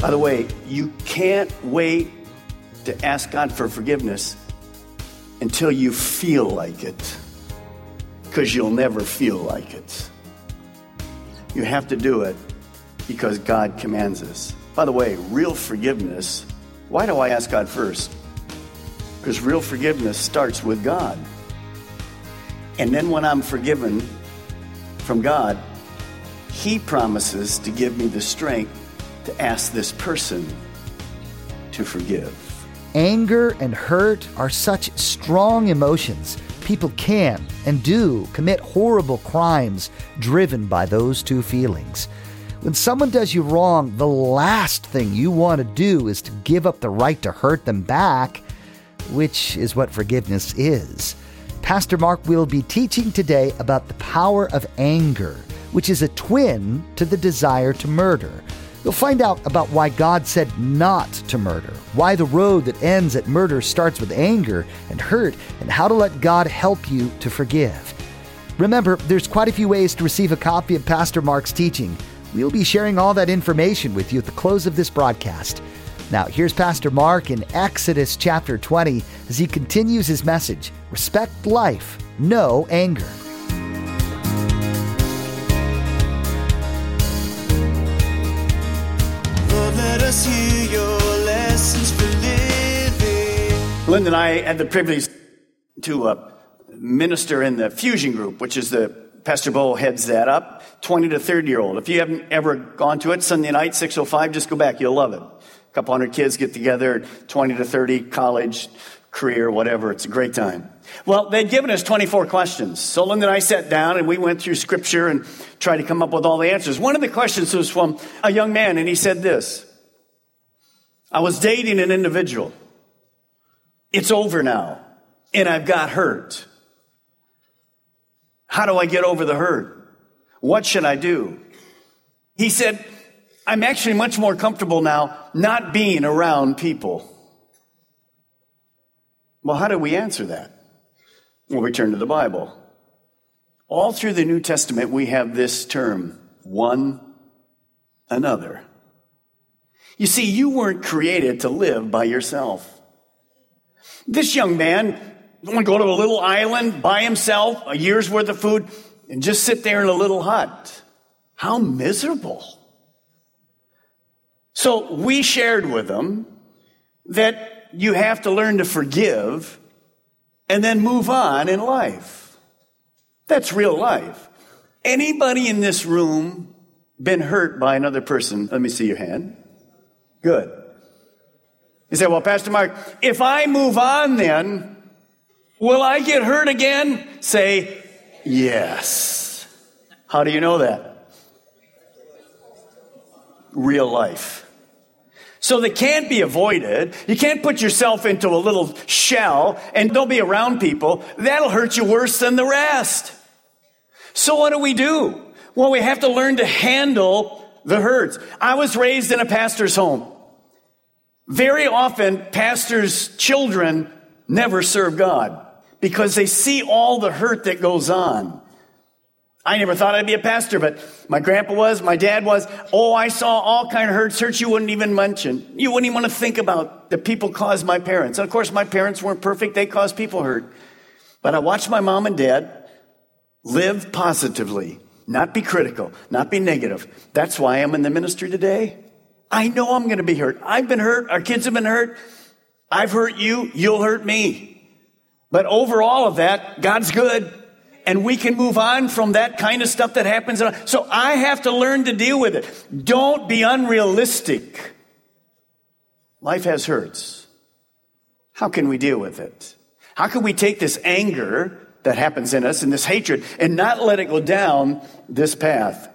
By the way, you can't wait to ask God for forgiveness until you feel like it, because you'll never feel like it. You have to do it because God commands us. By the way, real forgiveness, why do I ask God first? Because real forgiveness starts with God. And then when I'm forgiven from God, He promises to give me the strength to ask this person to forgive. Anger and hurt are such strong emotions. People can and do commit horrible crimes driven by those two feelings. When someone does you wrong, the last thing you want to do is to give up the right to hurt them back, which is what forgiveness is. Pastor Mark will be teaching today about the power of anger, which is a twin to the desire to murder. You'll find out about why God said not to murder, why the road that ends at murder starts with anger and hurt, and how to let God help you to forgive. Remember, there's quite a few ways to receive a copy of Pastor Mark's teaching. We'll be sharing all that information with you at the close of this broadcast. Now, here's Pastor Mark in Exodus chapter 20 as he continues his message Respect life, no anger. Linda and I had the privilege to uh, minister in the Fusion Group, which is the Pastor Bo heads that up, 20 to 30 year old. If you haven't ever gone to it, Sunday night, 605, just go back. You'll love it. A couple hundred kids get together, 20 to 30, college, career, whatever. It's a great time. Well, they'd given us 24 questions. So Linda and I sat down and we went through scripture and tried to come up with all the answers. One of the questions was from a young man and he said this. I was dating an individual. It's over now and I've got hurt. How do I get over the hurt? What should I do? He said, I'm actually much more comfortable now not being around people. Well, how do we answer that? Well, we turn to the Bible. All through the New Testament, we have this term, one another. You see, you weren't created to live by yourself. This young man want to go to a little island by himself, a year's worth of food, and just sit there in a little hut. How miserable. So we shared with him that you have to learn to forgive and then move on in life. That's real life. Anybody in this room been hurt by another person? Let me see your hand. Good. You say, well, Pastor Mark, if I move on then, will I get hurt again? Say, yes. How do you know that? Real life. So they can't be avoided. You can't put yourself into a little shell and don't be around people. That'll hurt you worse than the rest. So what do we do? Well, we have to learn to handle the hurts. I was raised in a pastor's home. Very often, pastors' children never serve God because they see all the hurt that goes on. I never thought I'd be a pastor, but my grandpa was, my dad was. Oh, I saw all kind of hurts, hurts you wouldn't even mention. You wouldn't even want to think about that people caused my parents. And of course, my parents weren't perfect. They caused people hurt. But I watched my mom and dad live positively, not be critical, not be negative. That's why I'm in the ministry today. I know I'm going to be hurt. I've been hurt. Our kids have been hurt. I've hurt you. You'll hurt me. But over all of that, God's good and we can move on from that kind of stuff that happens. So I have to learn to deal with it. Don't be unrealistic. life has hurts. How can we deal with it? How can we take this anger that happens in us and this hatred and not let it go down this path?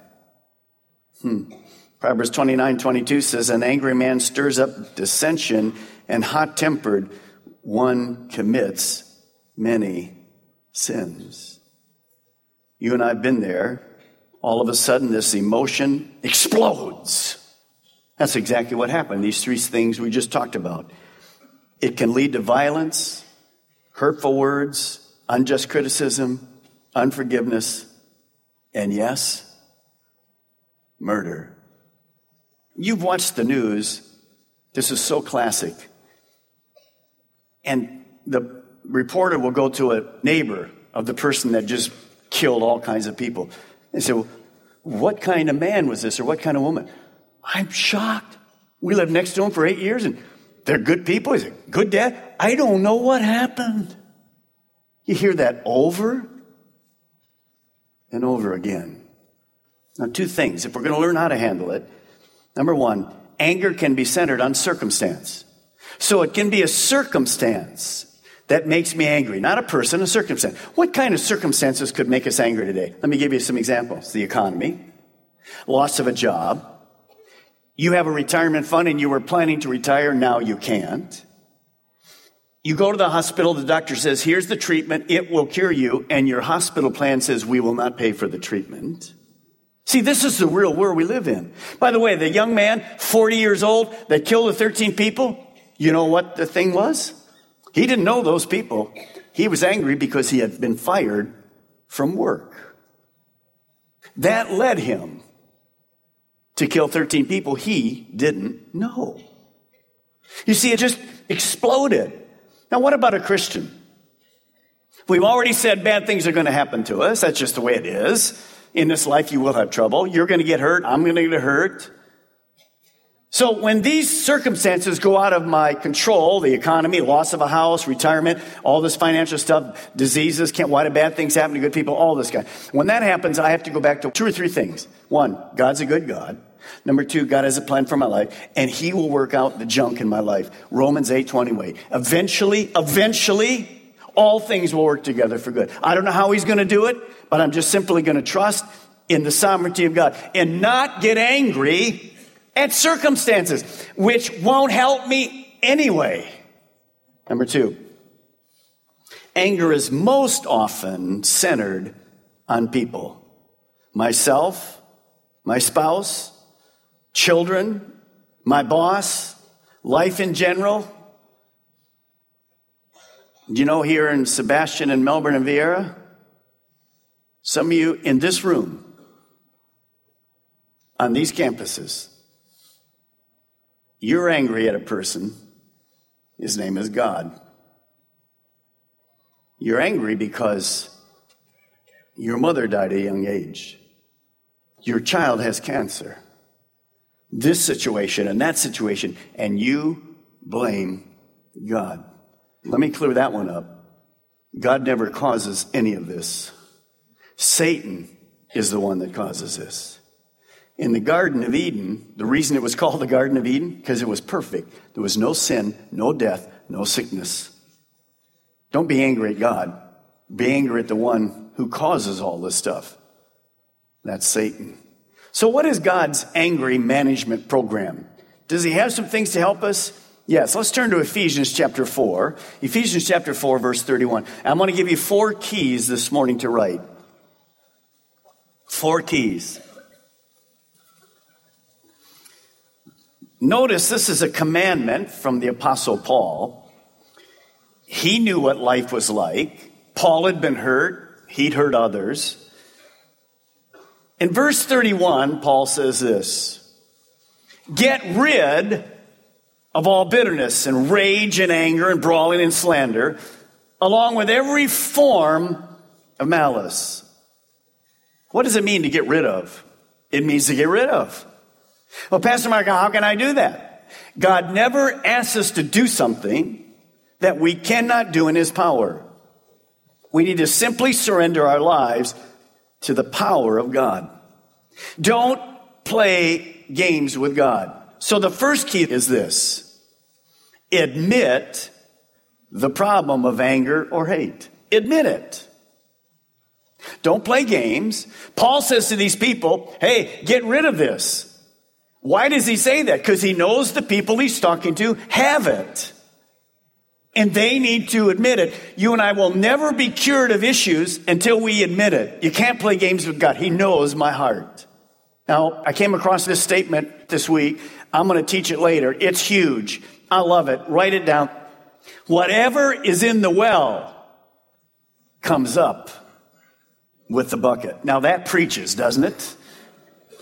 Hmm. Proverbs 29 22 says, An angry man stirs up dissension, and hot tempered one commits many sins. You and I have been there. All of a sudden, this emotion explodes. That's exactly what happened. These three things we just talked about. It can lead to violence, hurtful words, unjust criticism, unforgiveness, and yes, murder. You've watched the news. This is so classic. And the reporter will go to a neighbor of the person that just killed all kinds of people and say, well, What kind of man was this or what kind of woman? I'm shocked. We lived next to him for eight years and they're good people. He's a good dad. I don't know what happened. You hear that over and over again. Now, two things. If we're going to learn how to handle it, number one, anger can be centered on circumstance. So it can be a circumstance that makes me angry, not a person, a circumstance. What kind of circumstances could make us angry today? Let me give you some examples. The economy, loss of a job, you have a retirement fund and you were planning to retire, now you can't. You go to the hospital, the doctor says, here's the treatment, it will cure you, and your hospital plan says, we will not pay for the treatment. See, this is the real world we live in. By the way, the young man, 40 years old, that killed the 13 people, you know what the thing was? He didn't know those people. He was angry because he had been fired from work. That led him to kill 13 people he didn't know. You see, it just exploded. Now, what about a Christian? We've already said bad things are going to happen to us. That's just the way it is. In this life, you will have trouble. You're going to get hurt. I'm going to get hurt. So when these circumstances go out of my control, the economy, loss of a house, retirement, all this financial stuff, diseases, can't, why do bad things happen to good people, all this guy. When that happens, I have to go back to two or three things. One, God's a good God. Number two, God has a plan for my life, and He will work out the junk in my life. Romans 8 20 way. Eventually, eventually, all things will work together for good. I don't know how He's going to do it, but I'm just simply going to trust in the sovereignty of God and not get angry at circumstances, which won't help me anyway. Number two, anger is most often centered on people myself, my spouse, children, my boss, life in general. You know here in Sebastian and Melbourne and Viera? Some of you in this room, on these campuses, you're angry at a person, his name is God. You're angry because your mother died at a young age. Your child has cancer this situation and that situation, and you blame God. Let me clear that one up. God never causes any of this. Satan is the one that causes this. In the Garden of Eden, the reason it was called the Garden of Eden, because it was perfect. There was no sin, no death, no sickness. Don't be angry at God. Be angry at the one who causes all this stuff. That's Satan. So, what is God's angry management program? Does He have some things to help us? Yes, let's turn to Ephesians chapter 4. Ephesians chapter 4, verse 31. I'm going to give you four keys this morning to write. Four keys. Notice this is a commandment from the Apostle Paul. He knew what life was like. Paul had been hurt, he'd hurt others. In verse 31, Paul says this Get rid of all bitterness and rage and anger and brawling and slander, along with every form of malice. What does it mean to get rid of? It means to get rid of. Well, Pastor Mark, how can I do that? God never asks us to do something that we cannot do in His power. We need to simply surrender our lives to the power of God. Don't play games with God. So the first key is this Admit the problem of anger or hate. Admit it. Don't play games. Paul says to these people, hey, get rid of this. Why does he say that? Because he knows the people he's talking to have it. And they need to admit it. You and I will never be cured of issues until we admit it. You can't play games with God. He knows my heart. Now, I came across this statement this week. I'm going to teach it later. It's huge. I love it. Write it down. Whatever is in the well comes up with the bucket. Now that preaches, doesn't it?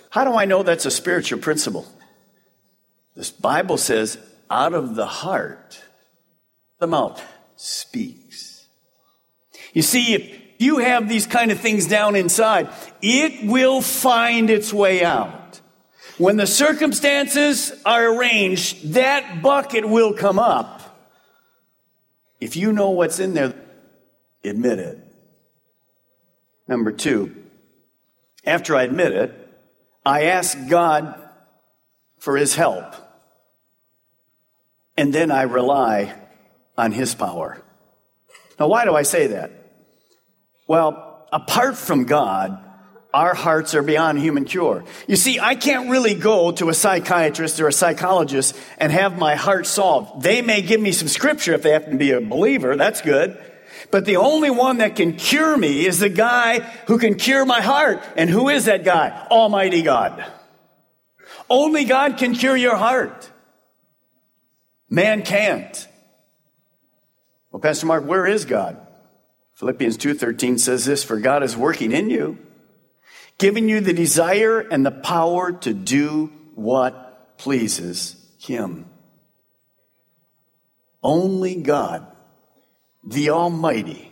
How do I know that's a spiritual principle? This Bible says, out of the heart, the mouth speaks. You see, if you have these kind of things down inside, it will find its way out. When the circumstances are arranged, that bucket will come up. If you know what's in there, admit it. Number two, after I admit it, I ask God for his help. And then I rely on his power. Now, why do I say that? Well, apart from God, our hearts are beyond human cure. You see, I can't really go to a psychiatrist or a psychologist and have my heart solved. They may give me some scripture if they happen to be a believer. That's good. But the only one that can cure me is the guy who can cure my heart. And who is that guy? Almighty God. Only God can cure your heart. Man can't. Well, Pastor Mark, where is God? Philippians 2:13 says this, for God is working in you, giving you the desire and the power to do what pleases him. Only God the Almighty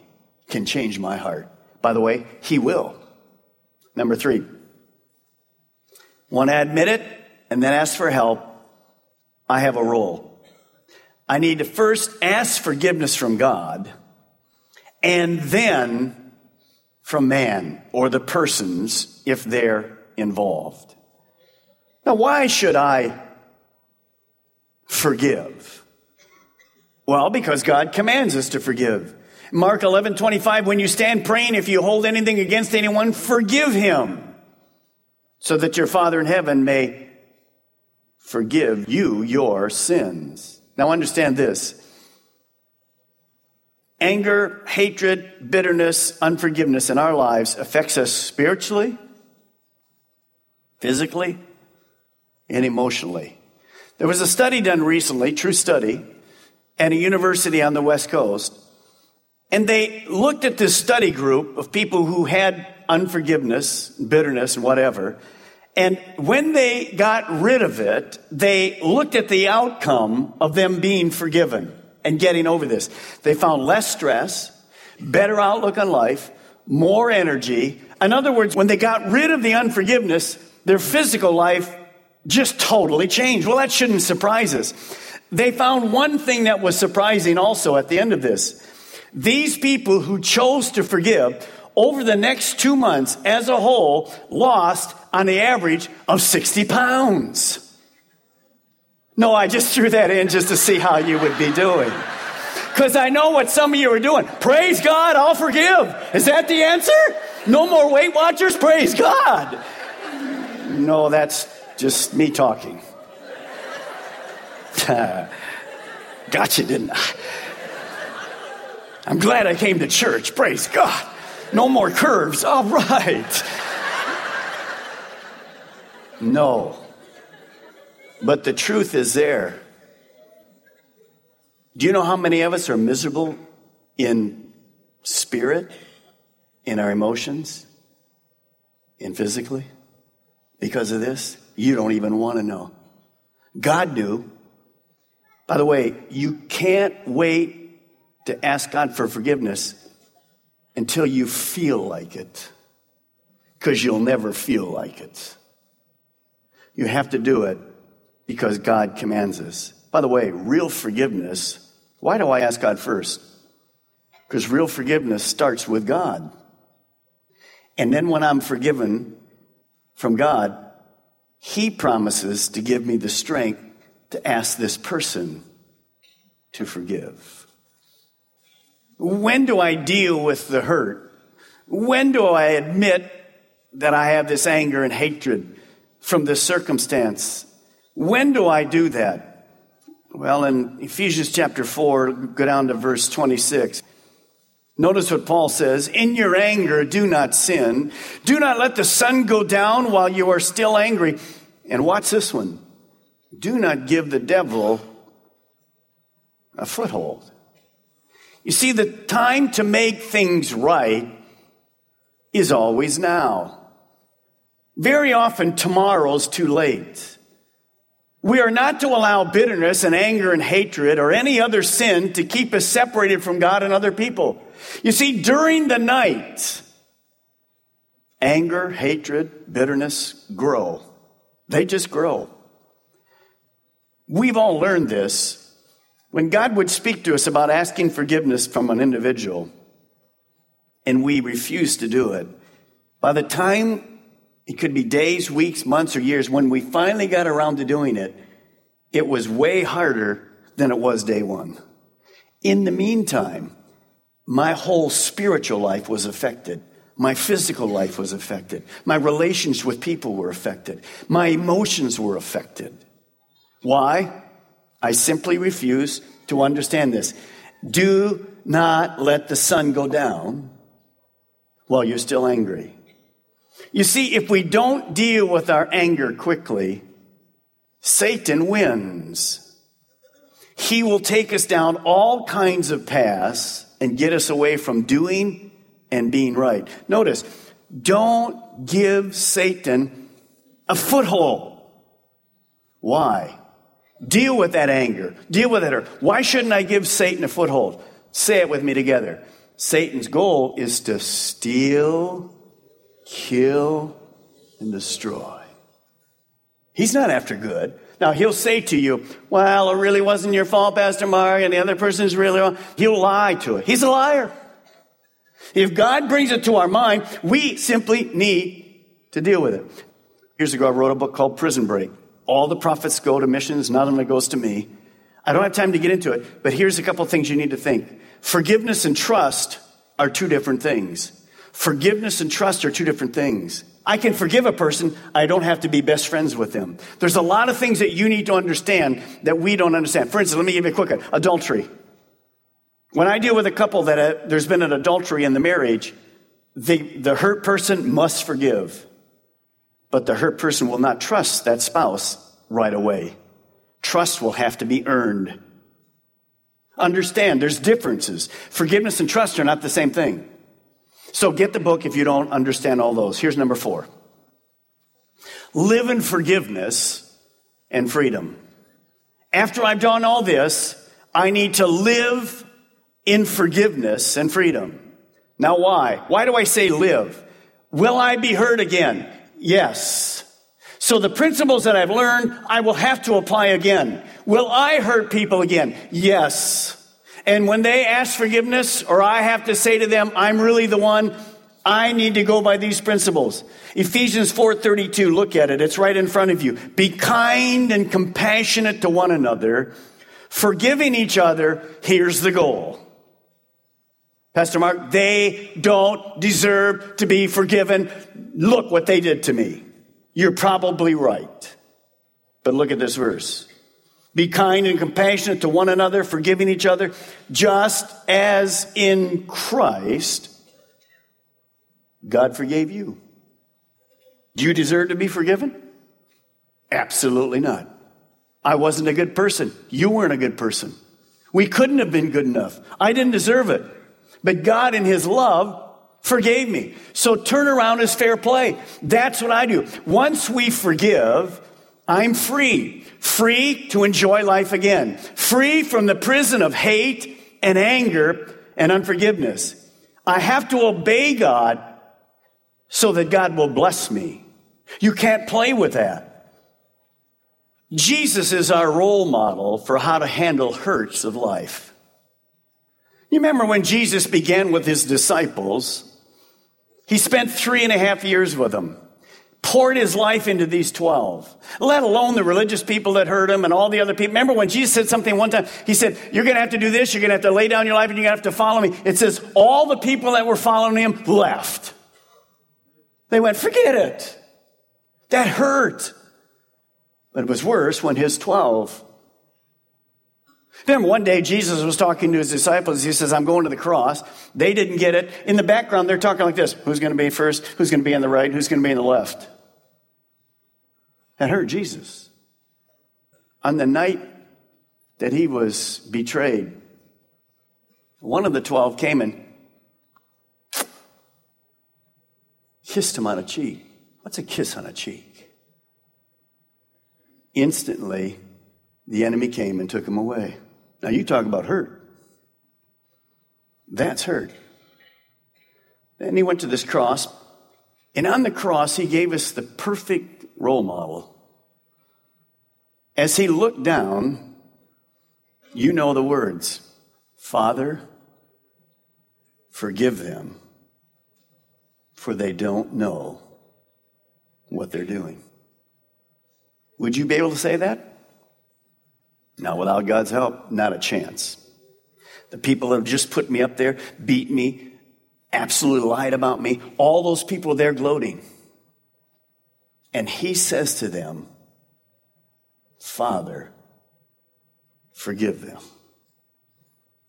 can change my heart. By the way, He will. Number three, want to admit it and then ask for help, I have a role. I need to first ask forgiveness from God and then from man or the persons if they're involved. Now, why should I forgive? Well, because God commands us to forgive. Mark 11, 25, when you stand praying, if you hold anything against anyone, forgive him so that your Father in heaven may forgive you your sins. Now understand this. Anger, hatred, bitterness, unforgiveness in our lives affects us spiritually, physically, and emotionally. There was a study done recently, true study, at a university on the West Coast. And they looked at this study group of people who had unforgiveness, bitterness, whatever. And when they got rid of it, they looked at the outcome of them being forgiven and getting over this. They found less stress, better outlook on life, more energy. In other words, when they got rid of the unforgiveness, their physical life just totally changed. Well, that shouldn't surprise us. They found one thing that was surprising also at the end of this. These people who chose to forgive over the next two months as a whole lost on the average of 60 pounds. No, I just threw that in just to see how you would be doing. Because I know what some of you are doing. Praise God, I'll forgive. Is that the answer? No more Weight Watchers? Praise God. No, that's just me talking. gotcha, didn't I? I'm glad I came to church. Praise God. No more curves. All right. No. But the truth is there. Do you know how many of us are miserable in spirit, in our emotions, in physically? Because of this? You don't even want to know. God knew. By the way, you can't wait to ask God for forgiveness until you feel like it, because you'll never feel like it. You have to do it because God commands us. By the way, real forgiveness, why do I ask God first? Because real forgiveness starts with God. And then when I'm forgiven from God, He promises to give me the strength to ask this person to forgive? When do I deal with the hurt? When do I admit that I have this anger and hatred from this circumstance? When do I do that? Well, in Ephesians chapter 4, go down to verse 26. Notice what Paul says In your anger, do not sin. Do not let the sun go down while you are still angry. And watch this one do not give the devil a foothold. You see, the time to make things right is always now. Very often, tomorrow's too late. We are not to allow bitterness and anger and hatred or any other sin to keep us separated from God and other people. You see, during the night, anger, hatred, bitterness grow. They just grow. We've all learned this. When God would speak to us about asking forgiveness from an individual, and we refuse to do it, by the time it could be days, weeks, months, or years, when we finally got around to doing it, it was way harder than it was day one. In the meantime, my whole spiritual life was affected. My physical life was affected. My relations with people were affected. My emotions were affected. Why? I simply refuse to understand this. Do not let the sun go down while you're still angry. You see, if we don't deal with our anger quickly, Satan wins. He will take us down all kinds of paths and get us away from doing and being right. Notice, don't give Satan a foothold. Why? Deal with that anger. Deal with it. Or why shouldn't I give Satan a foothold? Say it with me together. Satan's goal is to steal, kill, and destroy. He's not after good. Now, he'll say to you, Well, it really wasn't your fault, Pastor Mark, and the other person's really wrong. He'll lie to it. He's a liar. If God brings it to our mind, we simply need to deal with it. Years ago, I wrote a book called Prison Break. All the profits go to missions, none of them goes to me. I don't have time to get into it, but here's a couple things you need to think. Forgiveness and trust are two different things. Forgiveness and trust are two different things. I can forgive a person, I don't have to be best friends with them. There's a lot of things that you need to understand that we don't understand. For instance, let me give you a quick one adultery. When I deal with a couple that uh, there's been an adultery in the marriage, the, the hurt person must forgive. But the hurt person will not trust that spouse right away. Trust will have to be earned. Understand, there's differences. Forgiveness and trust are not the same thing. So get the book if you don't understand all those. Here's number four live in forgiveness and freedom. After I've done all this, I need to live in forgiveness and freedom. Now, why? Why do I say live? Will I be hurt again? Yes. So the principles that I've learned, I will have to apply again. Will I hurt people again? Yes. And when they ask forgiveness, or I have to say to them, I'm really the one, I need to go by these principles. Ephesians 4:32, look at it. It's right in front of you. Be kind and compassionate to one another, forgiving each other. Here's the goal. Pastor Mark, they don't deserve to be forgiven. Look what they did to me. You're probably right. But look at this verse. Be kind and compassionate to one another, forgiving each other, just as in Christ God forgave you. Do you deserve to be forgiven? Absolutely not. I wasn't a good person. You weren't a good person. We couldn't have been good enough. I didn't deserve it. But God, in His love, forgave me. So turn around is fair play. That's what I do. Once we forgive, I'm free. Free to enjoy life again. Free from the prison of hate and anger and unforgiveness. I have to obey God so that God will bless me. You can't play with that. Jesus is our role model for how to handle hurts of life. You remember when Jesus began with his disciples, he spent three and a half years with them. Poured his life into these 12, let alone the religious people that heard him and all the other people. Remember when Jesus said something one time? He said, You're going to have to do this, you're going to have to lay down your life, and you're going to have to follow me. It says, All the people that were following him left. They went, Forget it. That hurt. But it was worse when his 12 Remember, one day Jesus was talking to his disciples. He says, I'm going to the cross. They didn't get it. In the background, they're talking like this Who's going to be first? Who's going to be on the right? Who's going to be on the left? That hurt Jesus. On the night that he was betrayed, one of the twelve came and kissed him on a cheek. What's a kiss on a cheek? Instantly, the enemy came and took him away. Now, you talk about hurt. That's hurt. Then he went to this cross, and on the cross, he gave us the perfect role model. As he looked down, you know the words Father, forgive them, for they don't know what they're doing. Would you be able to say that? Now, without God's help, not a chance. The people have just put me up there, beat me, absolutely lied about me, all those people there gloating. And he says to them, Father, forgive them.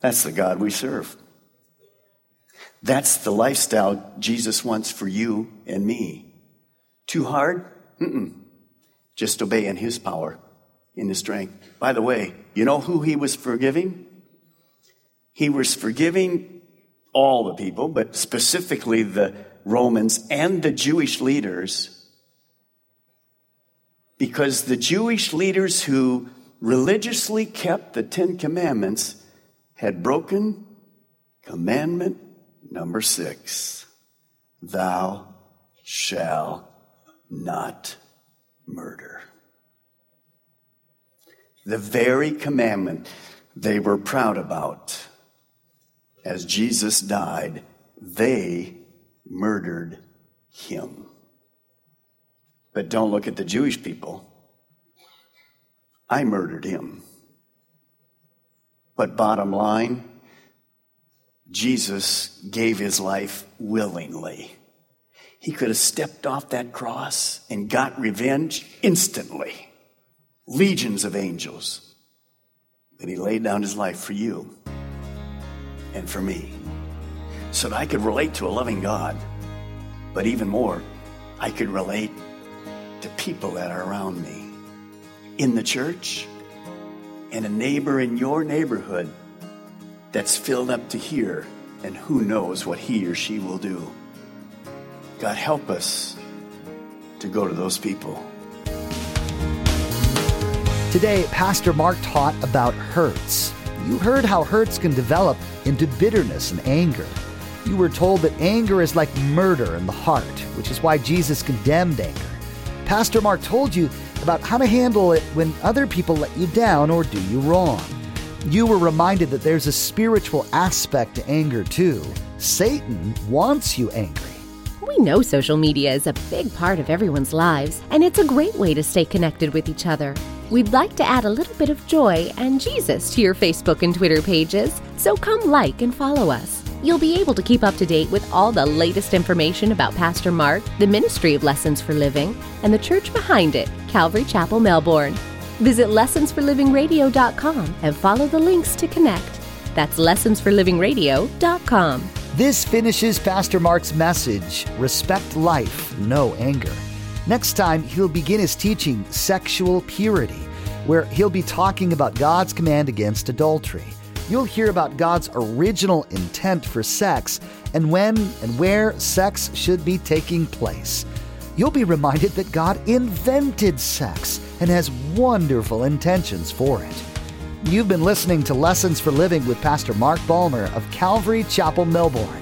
That's the God we serve. That's the lifestyle Jesus wants for you and me. Too hard? Mm-mm. Just obey in his power in his strength. By the way, you know who he was forgiving? He was forgiving all the people, but specifically the Romans and the Jewish leaders, because the Jewish leaders who religiously kept the Ten Commandments had broken commandment number six Thou shalt not murder the very commandment they were proud about. As Jesus died, they murdered him. But don't look at the Jewish people. I murdered him. But bottom line, Jesus gave his life willingly. He could have stepped off that cross and got revenge instantly legions of angels. that he laid down his life for you and for me so that I could relate to a loving God. But even more, I could relate to people that are around me in the church and a neighbor in your neighborhood that's filled up to here and who knows what he or she will do. God, help us to go to those people. Today, Pastor Mark taught about hurts. You heard how hurts can develop into bitterness and anger. You were told that anger is like murder in the heart, which is why Jesus condemned anger. Pastor Mark told you about how to handle it when other people let you down or do you wrong. You were reminded that there's a spiritual aspect to anger too. Satan wants you angry. We know social media is a big part of everyone's lives, and it's a great way to stay connected with each other. We'd like to add a little bit of joy and Jesus to your Facebook and Twitter pages, so come like and follow us. You'll be able to keep up to date with all the latest information about Pastor Mark, the Ministry of Lessons for Living, and the church behind it, Calvary Chapel, Melbourne. Visit lessonsforlivingradio.com and follow the links to connect. That's lessonsforlivingradio.com. This finishes Pastor Mark's message Respect life, no anger. Next time, he'll begin his teaching, Sexual Purity, where he'll be talking about God's command against adultery. You'll hear about God's original intent for sex and when and where sex should be taking place. You'll be reminded that God invented sex and has wonderful intentions for it. You've been listening to Lessons for Living with Pastor Mark Balmer of Calvary Chapel, Melbourne.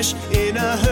In a